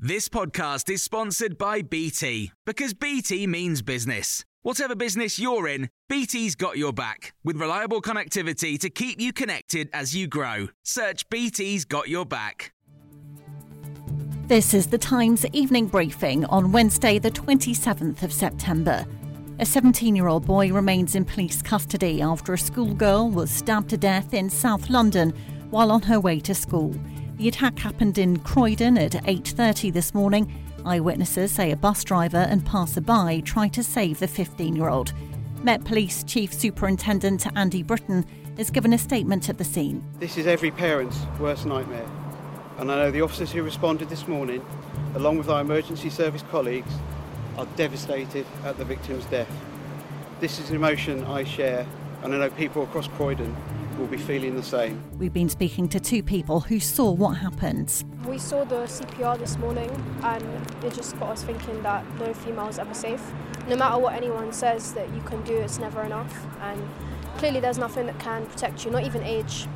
This podcast is sponsored by BT because BT means business. Whatever business you're in, BT's got your back with reliable connectivity to keep you connected as you grow. Search BT's got your back. This is the Times evening briefing on Wednesday, the 27th of September. A 17 year old boy remains in police custody after a schoolgirl was stabbed to death in South London while on her way to school. The attack happened in Croydon at 8:30 this morning. Eyewitnesses say a bus driver and passerby tried to save the 15-year-old. Met Police Chief Superintendent Andy Brittain has given a statement at the scene. This is every parent's worst nightmare. And I know the officers who responded this morning, along with our emergency service colleagues, are devastated at the victim's death. This is an emotion I share, and I know people across Croydon will be feeling the same. We've been speaking to two people who saw what happened. We saw the CPR this morning and it just got us thinking that no female is ever safe. No matter what anyone says that you can do, it's never enough. And clearly, there's nothing that can protect you, not even age.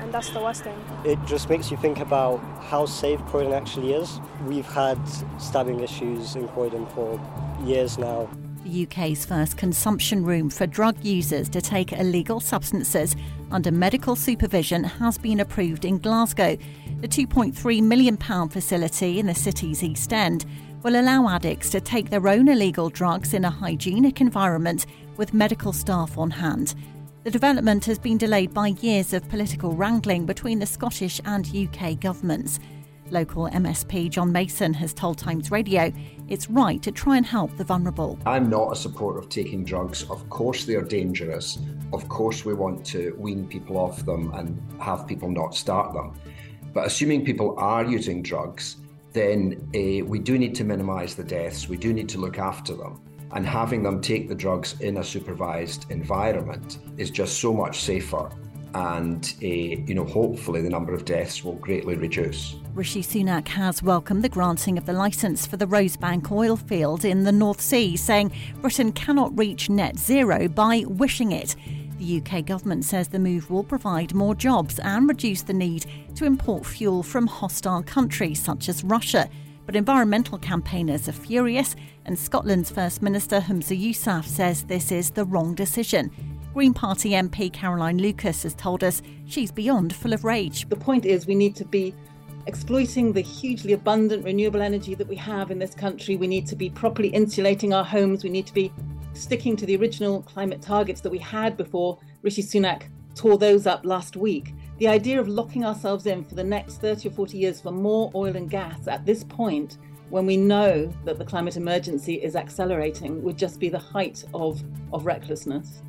And that's the worst thing. It just makes you think about how safe Croydon actually is. We've had stabbing issues in Croydon for years now. The UK's first consumption room for drug users to take illegal substances under medical supervision has been approved in Glasgow. The £2.3 million facility in the city's East End will allow addicts to take their own illegal drugs in a hygienic environment with medical staff on hand. The development has been delayed by years of political wrangling between the Scottish and UK governments. Local MSP John Mason has told Times Radio it's right to try and help the vulnerable. I'm not a supporter of taking drugs. Of course, they are dangerous. Of course, we want to wean people off them and have people not start them. But assuming people are using drugs, then uh, we do need to minimise the deaths. We do need to look after them. And having them take the drugs in a supervised environment is just so much safer and uh, you know hopefully the number of deaths will greatly reduce. Rishi Sunak has welcomed the granting of the licence for the Rosebank oil field in the North Sea, saying Britain cannot reach net zero by wishing it. The UK government says the move will provide more jobs and reduce the need to import fuel from hostile countries such as Russia. But environmental campaigners are furious, and Scotland's First Minister Humza Yousaf says this is the wrong decision. Green Party MP Caroline Lucas has told us she's beyond full of rage. The point is, we need to be exploiting the hugely abundant renewable energy that we have in this country. We need to be properly insulating our homes. We need to be sticking to the original climate targets that we had before Rishi Sunak tore those up last week. The idea of locking ourselves in for the next 30 or 40 years for more oil and gas at this point, when we know that the climate emergency is accelerating, would just be the height of, of recklessness.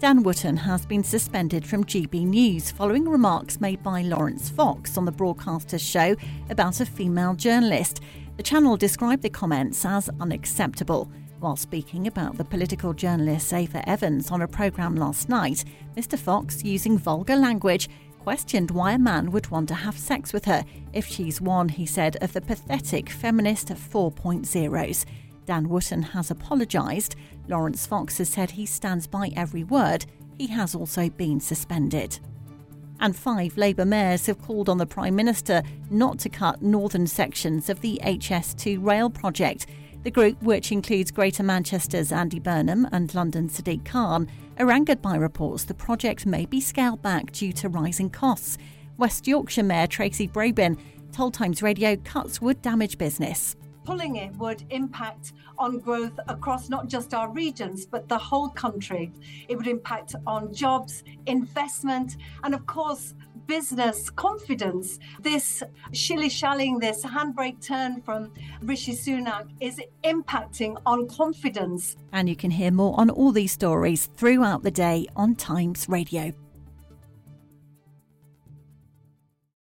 Dan Wootton has been suspended from GB News following remarks made by Laurence Fox on the broadcaster's show about a female journalist. The channel described the comments as unacceptable. While speaking about the political journalist Ava Evans on a programme last night, Mr. Fox, using vulgar language, questioned why a man would want to have sex with her if she's one, he said, of the pathetic feminist 4.0s. Dan Wootton has apologised. Laurence Fox has said he stands by every word. He has also been suspended. And five Labour mayors have called on the Prime Minister not to cut northern sections of the HS2 rail project. The group, which includes Greater Manchester's Andy Burnham and London's Sadiq Khan, are angered by reports the project may be scaled back due to rising costs. West Yorkshire Mayor Tracy Brabin told Times Radio cuts would damage business pulling it would impact on growth across not just our regions, but the whole country. It would impact on jobs, investment, and of course, business confidence. This shilly shallying, this handbrake turn from Rishi Sunak is impacting on confidence. And you can hear more on all these stories throughout the day on Times Radio.